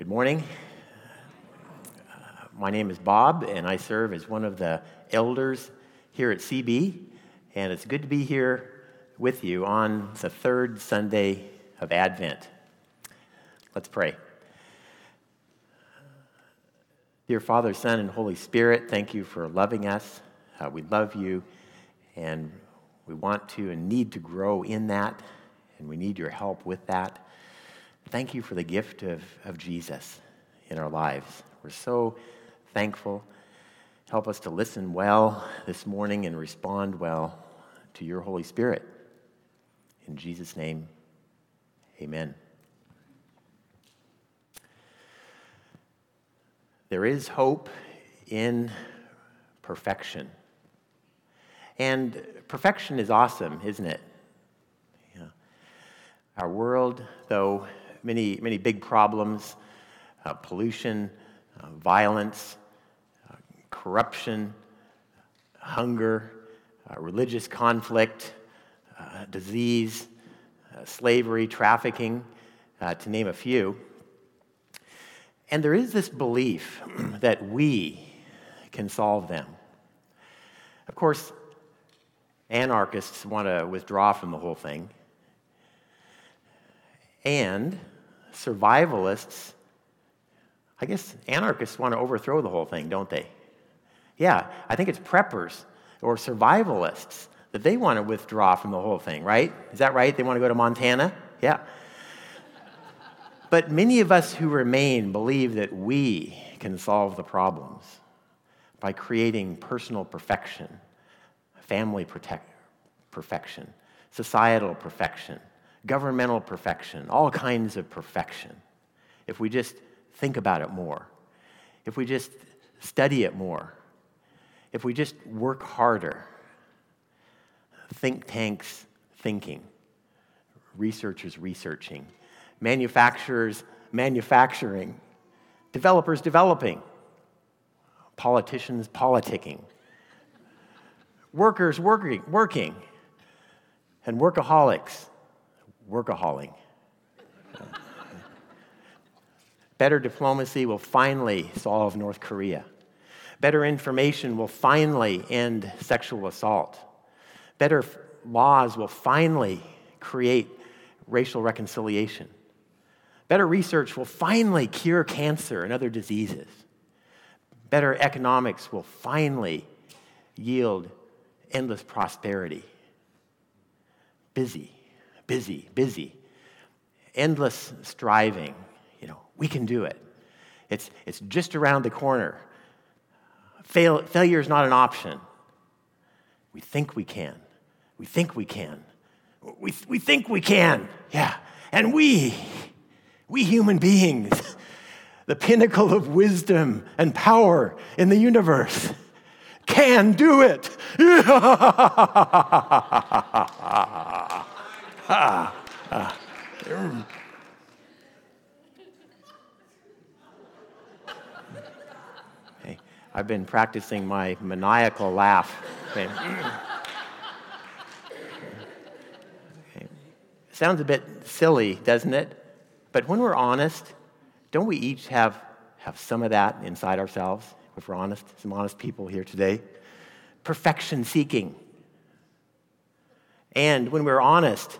Good morning. Uh, my name is Bob, and I serve as one of the elders here at CB. And it's good to be here with you on the third Sunday of Advent. Let's pray. Dear Father, Son, and Holy Spirit, thank you for loving us. Uh, we love you, and we want to and need to grow in that, and we need your help with that. Thank you for the gift of, of Jesus in our lives. We're so thankful. Help us to listen well this morning and respond well to your Holy Spirit. In Jesus' name, amen. There is hope in perfection. And perfection is awesome, isn't it? Yeah. Our world, though many, many big problems uh, pollution, uh, violence, uh, corruption, hunger, uh, religious conflict, uh, disease, uh, slavery, trafficking, to name a few. And there is this belief that we can solve them. Of course, anarchists want to withdraw from the whole thing. And survivalists, I guess anarchists want to overthrow the whole thing, don't they? Yeah, I think it's preppers or survivalists that they want to withdraw from the whole thing, right? Is that right? They want to go to Montana? Yeah. But many of us who remain believe that we can solve the problems by creating personal perfection, family protect, perfection, societal perfection, governmental perfection, all kinds of perfection. If we just think about it more, if we just study it more, if we just work harder, think tanks thinking, researchers researching, manufacturers manufacturing, developers developing, politicians politicking, workers working, working, and workaholics workaholing. Better diplomacy will finally solve North Korea. Better information will finally end sexual assault. Better laws will finally create racial reconciliation. Better research will finally cure cancer and other diseases. Better economics will finally yield endless prosperity. Busy busy, busy, endless striving. You know, we can do it. It's, it's just around the corner. Fail, failure is not an option. We think we can. We think we can. We, we think we can. Yeah. And we, we human beings, the pinnacle of wisdom and power in the universe, can do it. ah, ah. Hey, I've been practicing my maniacal laugh. Okay. okay. Sounds a bit silly, doesn't it? But when we're honest, don't we each have, have some of that inside ourselves, if we're honest? Some honest people here today. Perfection seeking. And when we're honest,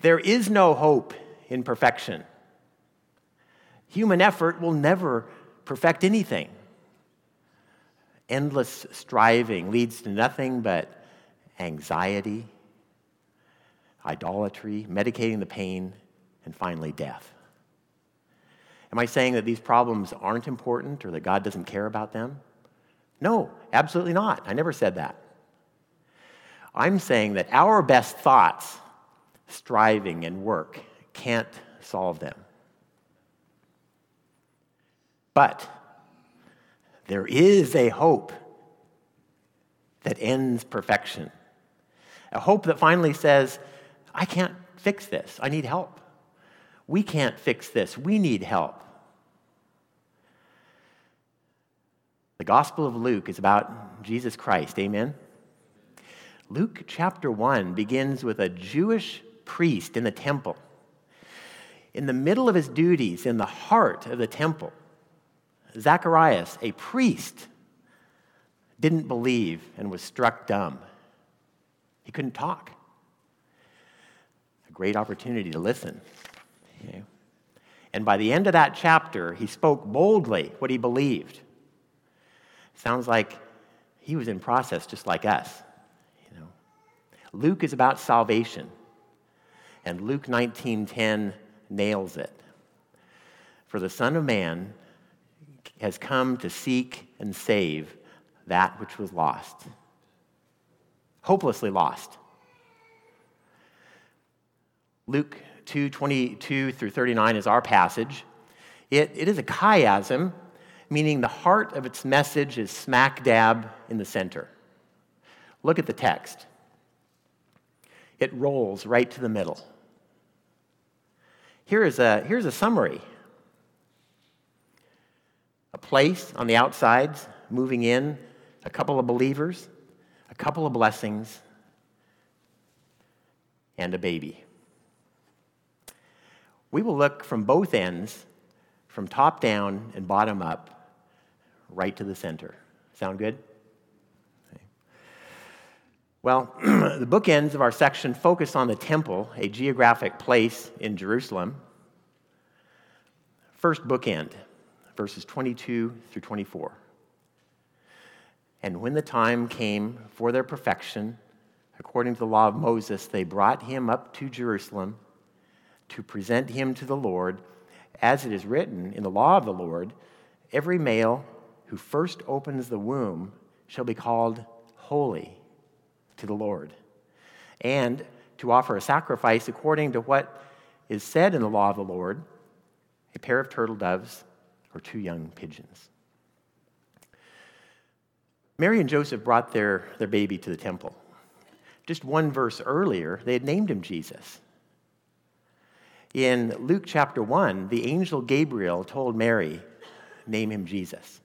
there is no hope in perfection. Human effort will never perfect anything. Endless striving leads to nothing but anxiety, idolatry, medicating the pain, and finally death. Am I saying that these problems aren't important or that God doesn't care about them? No, absolutely not. I never said that. I'm saying that our best thoughts striving and work can't solve them. But there is a hope that ends perfection. A hope that finally says, I can't fix this. I need help. We can't fix this. We need help. The Gospel of Luke is about Jesus Christ. Amen? Luke chapter 1 begins with a Jewish priest in the temple. in the middle of his duties in the heart of the temple, Zacharias, a priest, didn't believe and was struck dumb. He couldn't talk. A great opportunity to listen. Okay. And by the end of that chapter, he spoke boldly what he believed. Sounds like he was in process just like us. You know. Luke is about salvation. And Luke 19:10 nails it. For the Son of Man has come to seek and save that which was lost. Hopelessly lost. Luke 2:22 through 39 is our passage. It, it is a chiasm, meaning the heart of its message is smack dab in the center. Look at the text. It rolls right to the middle. Here is a, here's a summary a place on the outsides, moving in, a couple of believers, a couple of blessings, and a baby. We will look from both ends, from top down and bottom up, right to the center. Sound good? Well, the bookends of our section focus on the temple, a geographic place in Jerusalem. First bookend, verses 22 through 24. And when the time came for their perfection, according to the law of Moses, they brought him up to Jerusalem to present him to the Lord, as it is written in the law of the Lord every male who first opens the womb shall be called holy to the Lord, and to offer a sacrifice according to what is said in the law of the Lord a pair of turtle doves or two young pigeons. Mary and Joseph brought their, their baby to the temple. Just one verse earlier, they had named him Jesus. In Luke chapter 1, the angel Gabriel told Mary, Name him Jesus.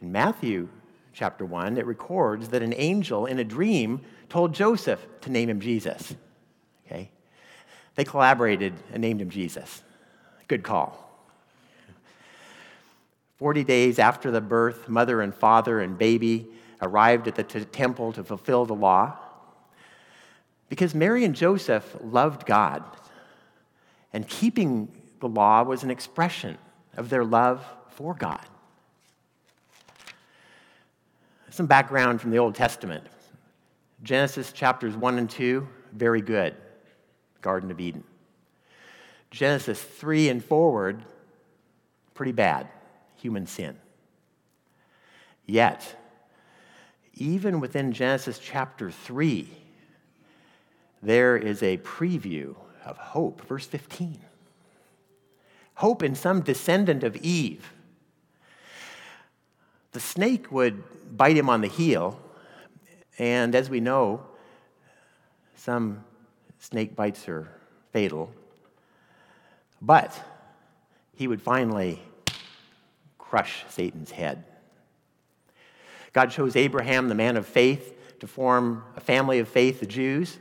In Matthew chapter 1, it records that an angel in a dream told Joseph to name him Jesus. Okay? They collaborated and named him Jesus. Good call. 40 days after the birth, mother and father and baby arrived at the t- temple to fulfill the law. Because Mary and Joseph loved God, and keeping the law was an expression of their love for God. Some background from the Old Testament Genesis chapters 1 and 2, very good. Garden of Eden. Genesis 3 and forward, pretty bad. Human sin. Yet, even within Genesis chapter 3, there is a preview of hope. Verse 15. Hope in some descendant of Eve. The snake would bite him on the heel, and as we know, some snake bites are fatal. But he would finally crush Satan's head. God chose Abraham, the man of faith, to form a family of faith, the Jews.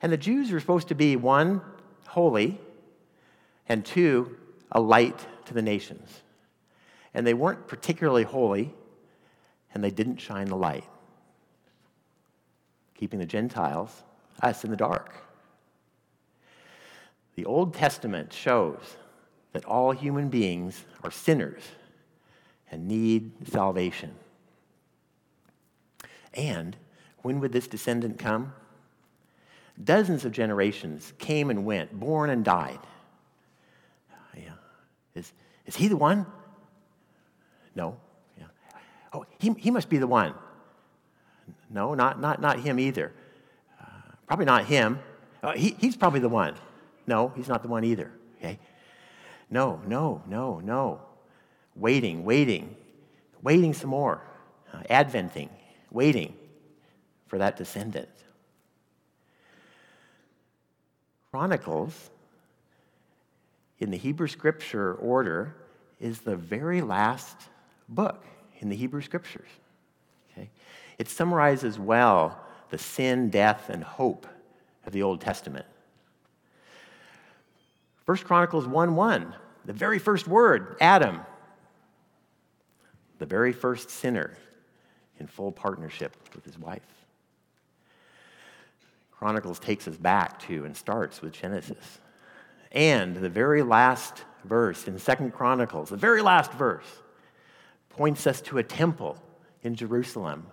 And the Jews were supposed to be one, holy, and two, a light to the nations. And they weren't particularly holy, and they didn't shine the light, keeping the Gentiles, us, in the dark. The Old Testament shows that all human beings are sinners and need salvation. And when would this descendant come? Dozens of generations came and went, born and died. Yeah. Is, is he the one? No. Yeah. Oh, he, he must be the one. No, not, not, not him either. Uh, probably not him. Uh, he, he's probably the one. No, he's not the one either. Okay? No, no, no, no. Waiting, waiting, waiting some more. Uh, adventing, waiting for that descendant. Chronicles, in the Hebrew scripture order, is the very last book in the Hebrew scriptures. Okay? It summarizes well the sin, death, and hope of the Old Testament. 1 Chronicles 1 1, the very first word, Adam, the very first sinner in full partnership with his wife. Chronicles takes us back to and starts with Genesis. And the very last verse in Second Chronicles, the very last verse, points us to a temple in Jerusalem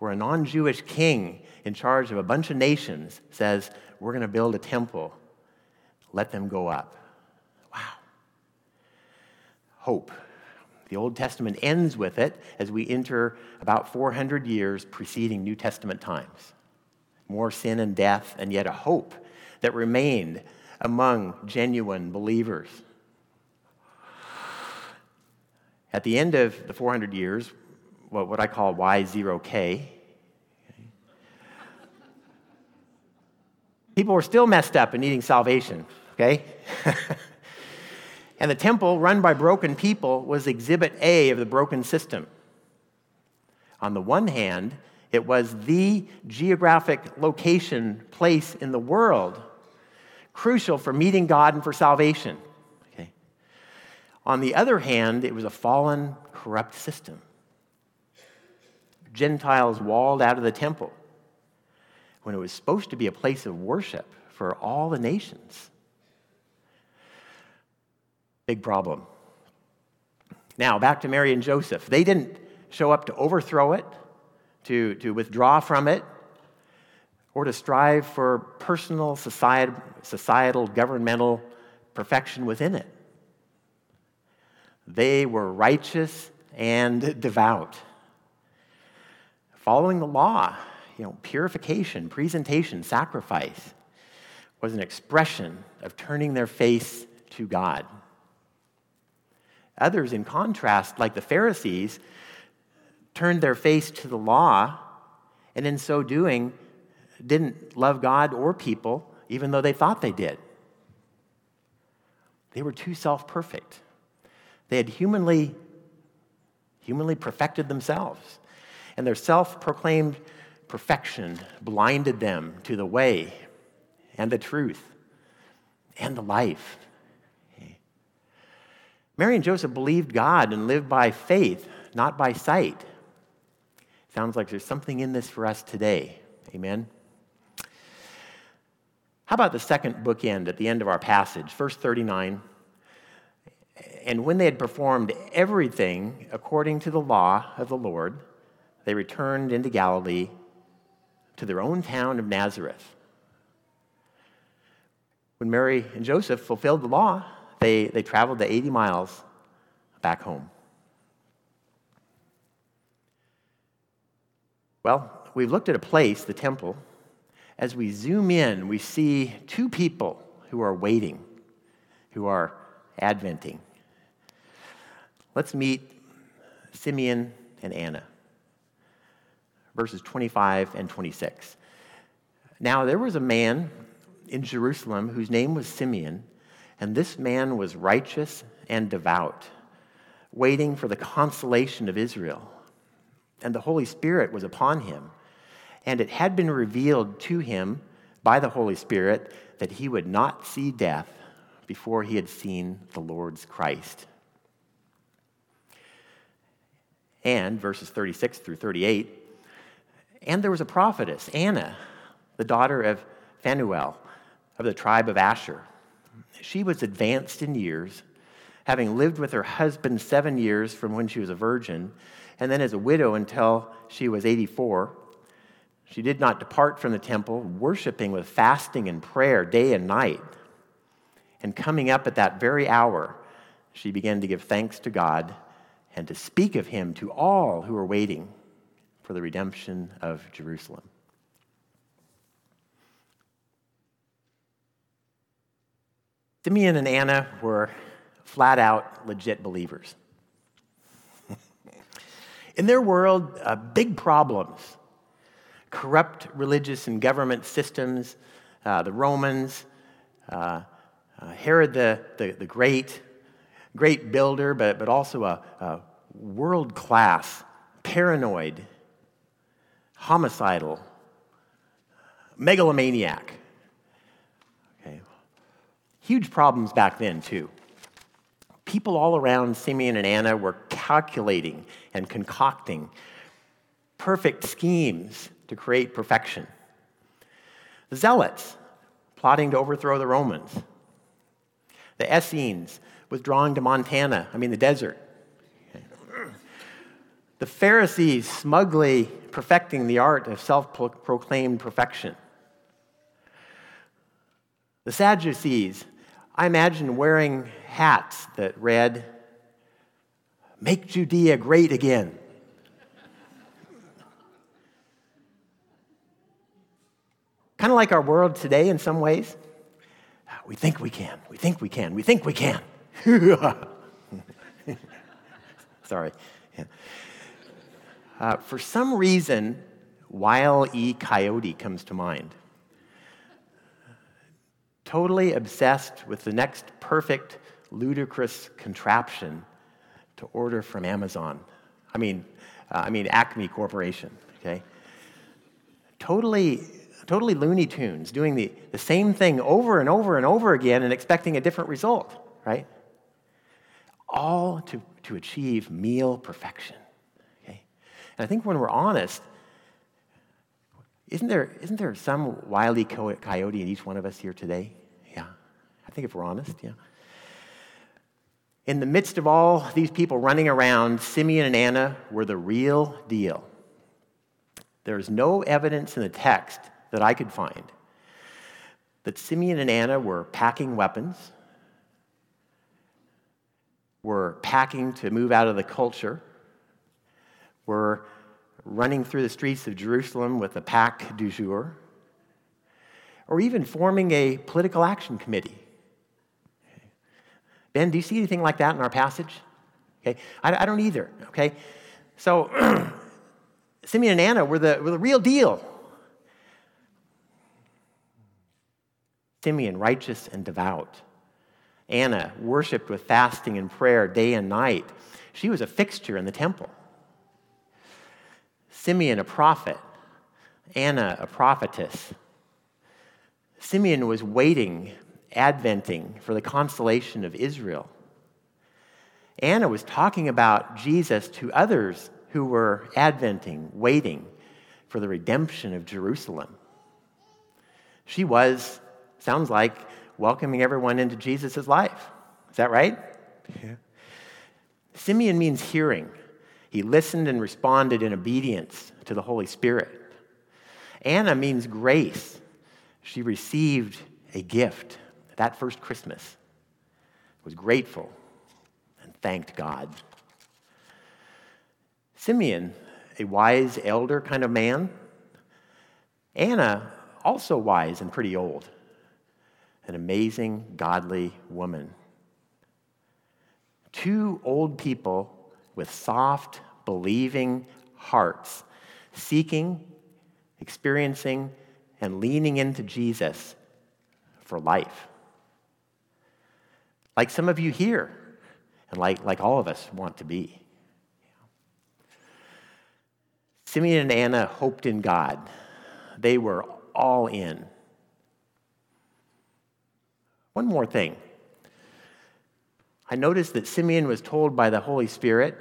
where a non Jewish king in charge of a bunch of nations says, We're going to build a temple. Let them go up. Wow. Hope. The Old Testament ends with it as we enter about 400 years preceding New Testament times. More sin and death, and yet a hope that remained among genuine believers. At the end of the 400 years, what, what I call Y0K, people were still messed up and needing salvation, okay? and the temple, run by broken people, was exhibit A of the broken system. On the one hand, it was the geographic location, place in the world crucial for meeting God and for salvation. On the other hand, it was a fallen, corrupt system. Gentiles walled out of the temple when it was supposed to be a place of worship for all the nations. Big problem. Now, back to Mary and Joseph. They didn't show up to overthrow it, to, to withdraw from it, or to strive for personal, societal, governmental perfection within it. They were righteous and devout. Following the law, you know, purification, presentation, sacrifice was an expression of turning their face to God. Others, in contrast, like the Pharisees, turned their face to the law, and in so doing, didn't love God or people, even though they thought they did. They were too self perfect. They had humanly, humanly perfected themselves, and their self proclaimed perfection blinded them to the way and the truth and the life. Mary and Joseph believed God and lived by faith, not by sight. Sounds like there's something in this for us today. Amen. How about the second bookend at the end of our passage, verse 39? And when they had performed everything according to the law of the Lord, they returned into Galilee to their own town of Nazareth. When Mary and Joseph fulfilled the law, they, they traveled the 80 miles back home. Well, we've looked at a place, the temple, as we zoom in, we see two people who are waiting, who are adventing. Let's meet Simeon and Anna, verses 25 and 26. Now, there was a man in Jerusalem whose name was Simeon, and this man was righteous and devout, waiting for the consolation of Israel. And the Holy Spirit was upon him and it had been revealed to him by the Holy Spirit that he would not see death before he had seen the Lord's Christ. And verses 36 through 38, and there was a prophetess, Anna, the daughter of Phanuel of the tribe of Asher. She was advanced in years, having lived with her husband seven years from when she was a virgin, and then as a widow until she was 84. She did not depart from the temple, worshiping with fasting and prayer day and night. And coming up at that very hour, she began to give thanks to God and to speak of him to all who were waiting for the redemption of Jerusalem. Simeon and Anna were flat out legit believers. In their world, uh, big problems corrupt religious and government systems, uh, the Romans, uh, uh, Herod the, the, the, great, great builder, but, but also a, a world class, paranoid, homicidal, megalomaniac. Okay. huge problems back then, too. People all around Simeon and Anna were calculating and concocting perfect schemes to create perfection. The Zealots, plotting to overthrow the Romans. The Essenes, withdrawing to Montana, I mean the desert. The Pharisees, smugly perfecting the art of self proclaimed perfection. The Sadducees, I imagine wearing hats that read, Make Judea great again. kind of like our world today in some ways. We think we can, we think we can, we think we can. Sorry. Yeah. Uh, for some reason, Wile E. Coyote comes to mind. Totally obsessed with the next perfect, ludicrous contraption to order from Amazon. I mean, uh, I mean Acme Corporation, okay? Totally, totally Looney Tunes, doing the, the same thing over and over and over again and expecting a different result, right? All to, to achieve meal perfection. Okay? And I think when we're honest, isn't there, isn't there some wily coyote in each one of us here today? Yeah. I think if we're honest, yeah. In the midst of all these people running around, Simeon and Anna were the real deal. There's no evidence in the text that I could find that Simeon and Anna were packing weapons, were packing to move out of the culture, were running through the streets of Jerusalem with a pack du jour, or even forming a political action committee. Ben, do you see anything like that in our passage? Okay, I, I don't either. Okay, so Simeon and Anna were the, were the real deal. Simeon, righteous and devout. Anna, worshiped with fasting and prayer day and night. She was a fixture in the temple. Simeon, a prophet, Anna, a prophetess. Simeon was waiting, adventing for the consolation of Israel. Anna was talking about Jesus to others who were adventing, waiting for the redemption of Jerusalem. She was, sounds like, welcoming everyone into Jesus' life. Is that right? Yeah. Simeon means hearing. He listened and responded in obedience to the Holy Spirit. Anna means grace. She received a gift that first Christmas, was grateful and thanked God. Simeon, a wise elder kind of man. Anna, also wise and pretty old, an amazing, godly woman. Two old people with soft, believing hearts, seeking, experiencing, and leaning into Jesus for life. Like some of you here, and like, like all of us want to be. Simeon and Anna hoped in God. They were all in. One more thing. I noticed that Simeon was told by the Holy Spirit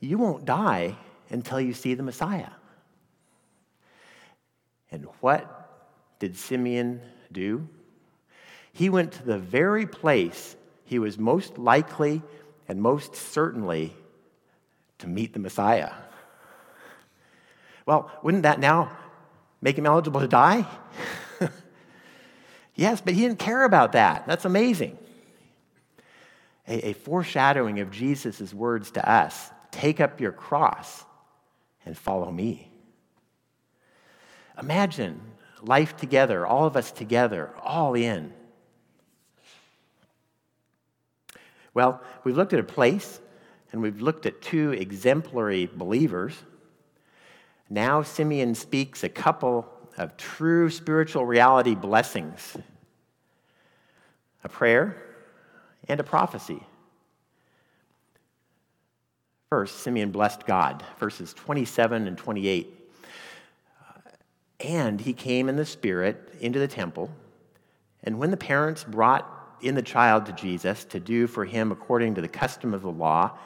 you won't die until you see the Messiah. And what did Simeon do? He went to the very place he was most likely and most certainly to meet the Messiah. Well, wouldn't that now make him eligible to die? Yes, but he didn't care about that. That's amazing. A, a foreshadowing of Jesus' words to us Take up your cross and follow me. Imagine life together, all of us together, all in. Well, we've looked at a place and we've looked at two exemplary believers. Now, Simeon speaks a couple of true spiritual reality blessings a prayer and a prophecy. First, Simeon blessed God, verses 27 and 28. Uh, and he came in the Spirit into the temple. And when the parents brought in the child to Jesus to do for him according to the custom of the law,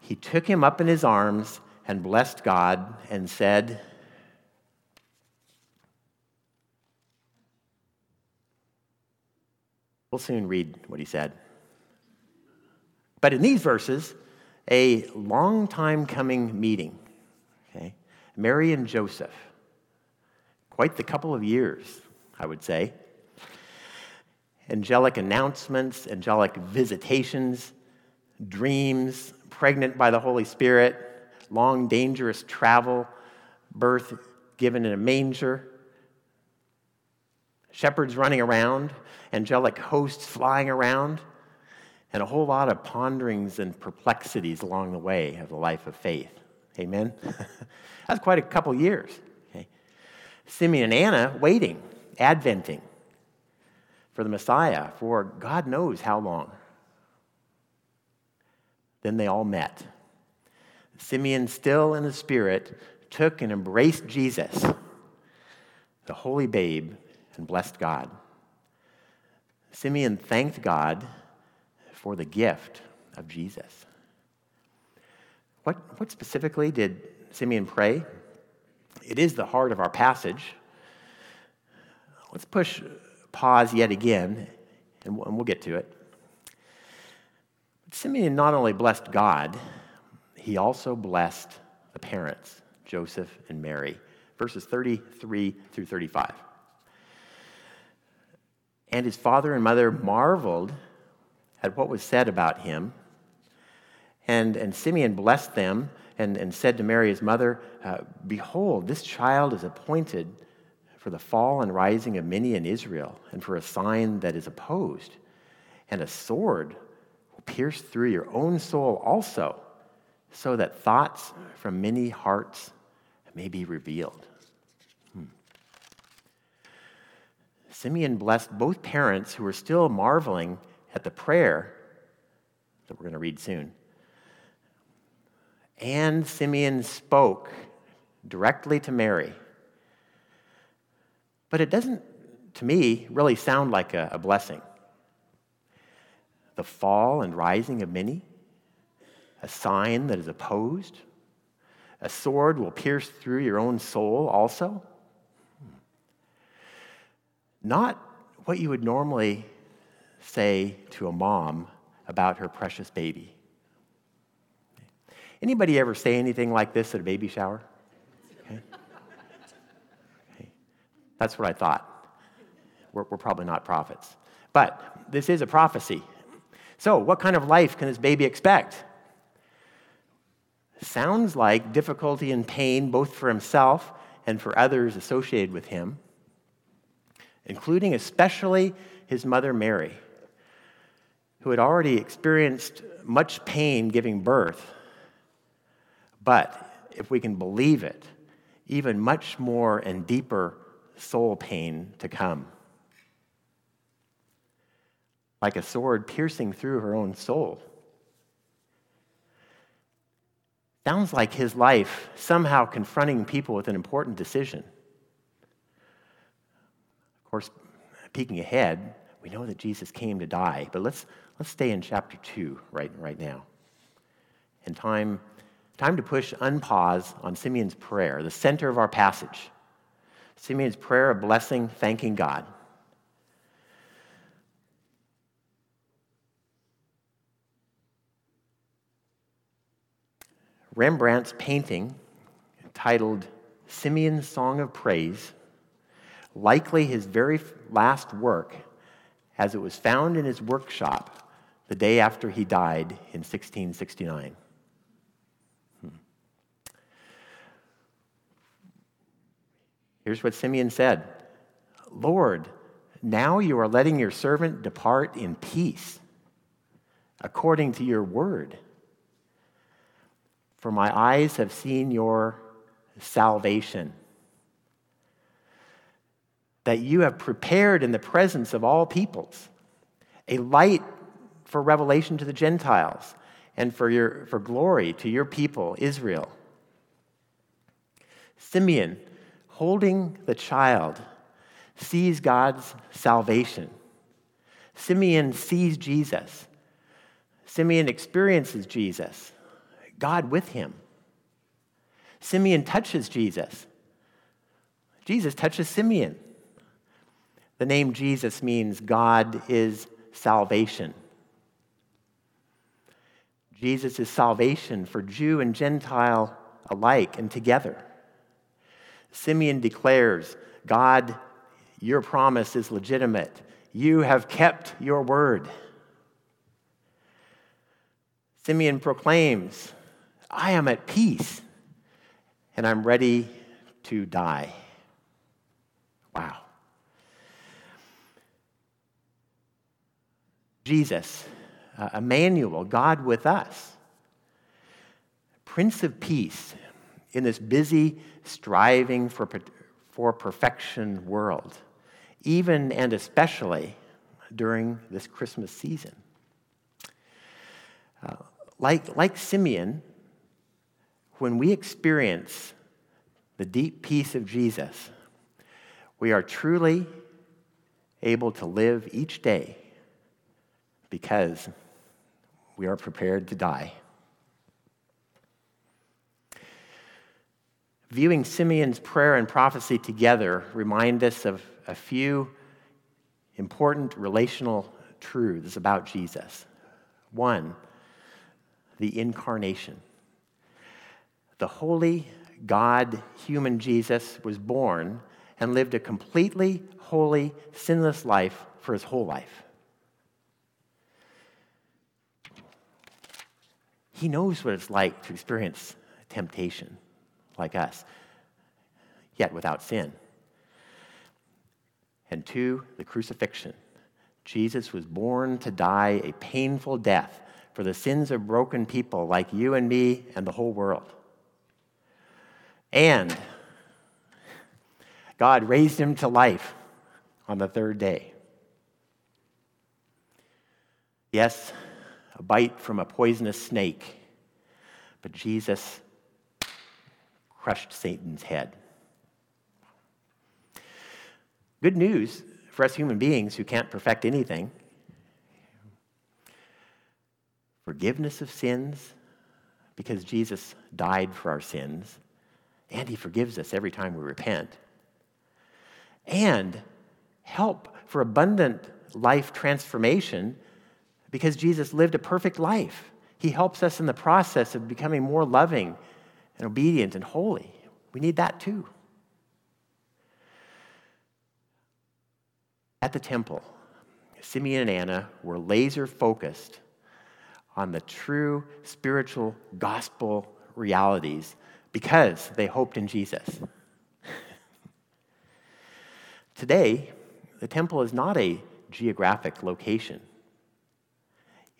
he took him up in his arms and blessed God and said, We'll soon read what he said. But in these verses, a long time coming meeting, okay? Mary and Joseph, quite the couple of years, I would say. Angelic announcements, angelic visitations, dreams, pregnant by the Holy Spirit, long, dangerous travel, birth given in a manger, shepherds running around, angelic hosts flying around, and a whole lot of ponderings and perplexities along the way of the life of faith. Amen? That's quite a couple years. Okay? Simeon and Anna waiting, adventing for the Messiah for God knows how long. Then they all met. Simeon, still in the Spirit, took and embraced Jesus, the holy babe, and blessed God. Simeon thanked God for the gift of Jesus. What, what specifically did Simeon pray? It is the heart of our passage. Let's push pause yet again, and we'll, and we'll get to it. But Simeon not only blessed God, he also blessed the parents, Joseph and Mary. Verses 33 through 35. And his father and mother marveled at what was said about him. And, and Simeon blessed them and, and said to Mary, his mother, uh, Behold, this child is appointed for the fall and rising of many in Israel, and for a sign that is opposed. And a sword will pierce through your own soul also, so that thoughts from many hearts may be revealed. Hmm. Simeon blessed both parents who were still marveling at the prayer that we're going to read soon. And Simeon spoke directly to Mary but it doesn't, to me, really sound like a, a blessing. The fall and rising of many, a sign that is opposed, a sword will pierce through your own soul also. Not what you would normally say to a mom about her precious baby. Anybody ever say anything like this at a baby shower? Okay. That's what I thought. We're, we're probably not prophets. But this is a prophecy. So, what kind of life can this baby expect? Sounds like difficulty and pain both for himself and for others associated with him, including especially his mother Mary, who had already experienced much pain giving birth. But if we can believe it, even much more and deeper soul pain to come. Like a sword piercing through her own soul. Sounds like his life somehow confronting people with an important decision. Of course, peeking ahead, we know that Jesus came to die, but let's, let's stay in chapter 2 right, right now. And time, time to push unpause on Simeon's prayer, the center of our passage. Simeon's prayer of blessing, thanking God. Rembrandt's painting, titled Simeon's Song of Praise, likely his very last work, as it was found in his workshop the day after he died in 1669. Hmm. Here's what Simeon said Lord, now you are letting your servant depart in peace, according to your word. For my eyes have seen your salvation, that you have prepared in the presence of all peoples a light for revelation to the Gentiles and for, your, for glory to your people, Israel. Simeon, holding the child, sees God's salvation, Simeon sees Jesus. Simeon experiences Jesus, God with him. Simeon touches Jesus. Jesus touches Simeon. The name Jesus means God is salvation. Jesus is salvation for Jew and Gentile alike and together. Simeon declares, God, your promise is legitimate. You have kept your word. Simeon proclaims, I am at peace and I'm ready to die. Wow. Jesus, uh, Emmanuel, God with us, Prince of Peace in this busy, striving for, for perfection world, even and especially during this Christmas season. Uh, like, like Simeon, when we experience the deep peace of Jesus, we are truly able to live each day because we are prepared to die. Viewing Simeon's prayer and prophecy together remind us of a few important relational truths about Jesus. One, the incarnation. The holy God, human Jesus, was born and lived a completely holy, sinless life for his whole life. He knows what it's like to experience temptation like us, yet without sin. And two, the crucifixion. Jesus was born to die a painful death for the sins of broken people like you and me and the whole world. And God raised him to life on the third day. Yes, a bite from a poisonous snake, but Jesus crushed Satan's head. Good news for us human beings who can't perfect anything forgiveness of sins because Jesus died for our sins, and he forgives us every time we repent. And help for abundant life transformation because Jesus lived a perfect life. He helps us in the process of becoming more loving and obedient and holy. We need that too. At the temple, Simeon and Anna were laser focused on the true spiritual gospel realities because they hoped in Jesus. Today, the temple is not a geographic location,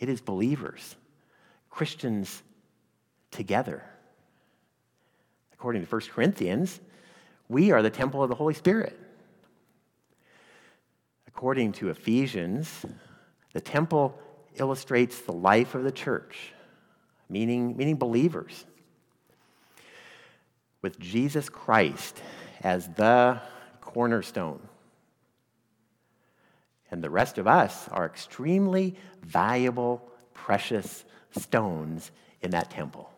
it is believers, Christians together. According to 1 Corinthians, we are the temple of the Holy Spirit. According to Ephesians, the temple illustrates the life of the church, meaning, meaning believers. With Jesus Christ as the cornerstone. And the rest of us are extremely valuable, precious stones in that temple.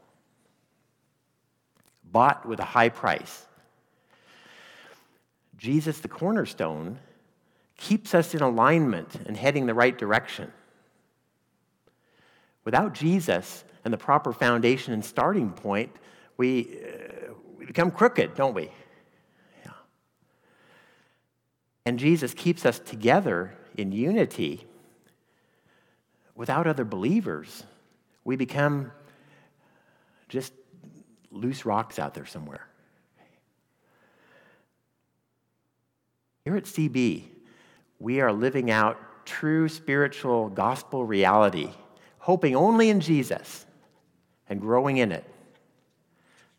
Bought with a high price. Jesus, the cornerstone, keeps us in alignment and heading the right direction. Without Jesus and the proper foundation and starting point, we, uh, we become crooked, don't we? Yeah. And Jesus keeps us together in unity. Without other believers, we become just loose rocks out there somewhere. Here at CB, we are living out true spiritual gospel reality hoping only in Jesus and growing in it.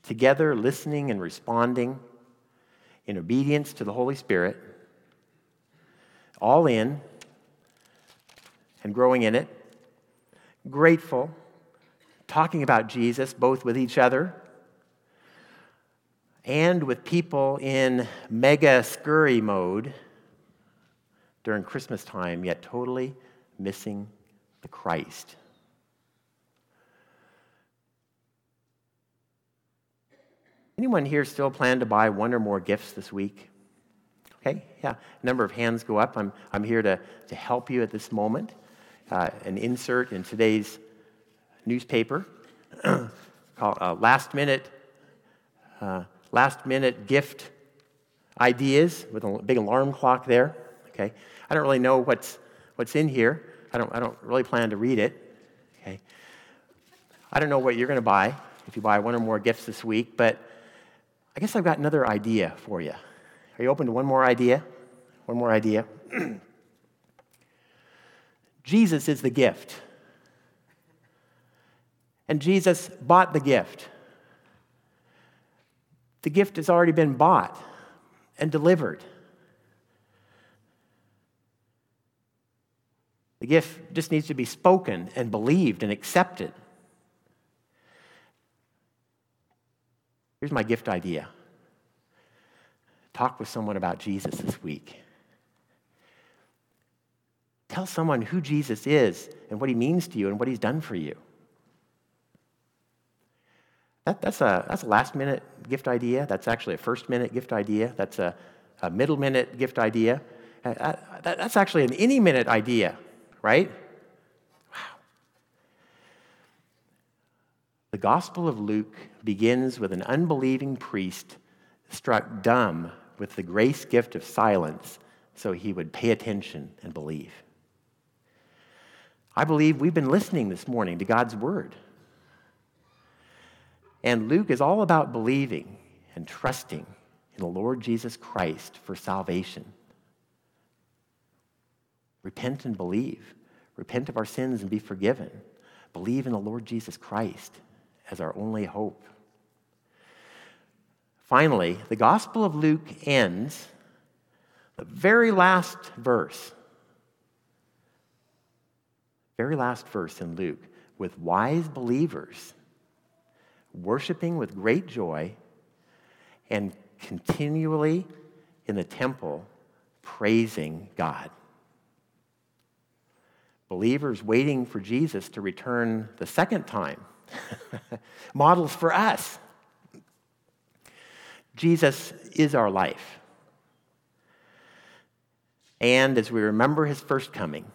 Together, listening and responding in obedience to the Holy Spirit, all in and growing in it, grateful, talking about Jesus both with each other and with people in mega scurry mode, during Christmas time, yet totally missing the Christ. Anyone here still plan to buy one or more gifts this week? Okay, yeah. A number of hands go up. I'm, I'm here to, to help you at this moment. Uh, an insert in today's newspaper called uh, Last Minute uh, Last Minute Gift Ideas with a big alarm clock there. Okay, I don't really know what's, what's in here. I don't, I don't really plan to read it. Okay, I don't know what you're going to buy if you buy one or more gifts this week, but I guess I've got another idea for you. Are you open to one more idea? One more idea. Jesus is the gift. And Jesus bought the gift. The gift has already been bought and delivered. The gift just needs to be spoken and believed and accepted. Here's my gift idea talk with someone about Jesus this week. Tell someone who Jesus is and what he means to you and what he's done for you. That, that's, a, that's a last minute gift idea. That's actually a first minute gift idea. That's a, a middle minute gift idea. Uh, uh that, that's actually an any minute idea, right? Wow. The Gospel of Luke begins with an unbelieving priest struck dumb with the grace gift of silence so he would pay attention and believe. I believe we've been listening this morning to God's word. And Luke is all about believing and trusting in the Lord Jesus Christ for salvation. Repent and believe. Repent of our sins and be forgiven. Believe in the Lord Jesus Christ as our only hope. Finally, the Gospel of Luke ends, the very last verse, very last verse in Luke, with wise believers worshiping with great joy, and continually in the temple praising God. Believers waiting for Jesus to return the second time. Models for us. Jesus is our life. And as we remember his first coming,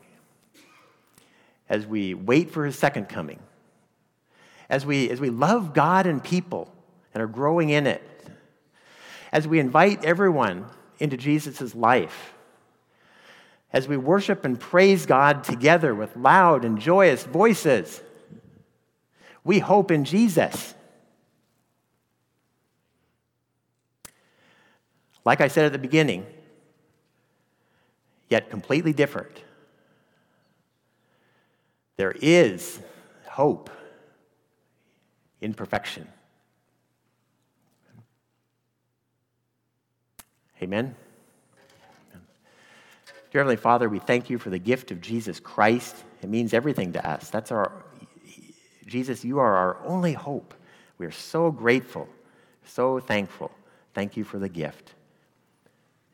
as we wait for his second coming, as we, as we love God and people and are growing in it, as we invite everyone into Jesus' life, as we worship and praise God together with loud and joyous voices, we hope in Jesus. Like I said at the beginning, yet completely different. There is hope imperfection. Amen. Dear Heavenly Father, we thank you for the gift of Jesus Christ. It means everything to us. That's our, Jesus, you are our only hope. We are so grateful, so thankful. Thank you for the gift.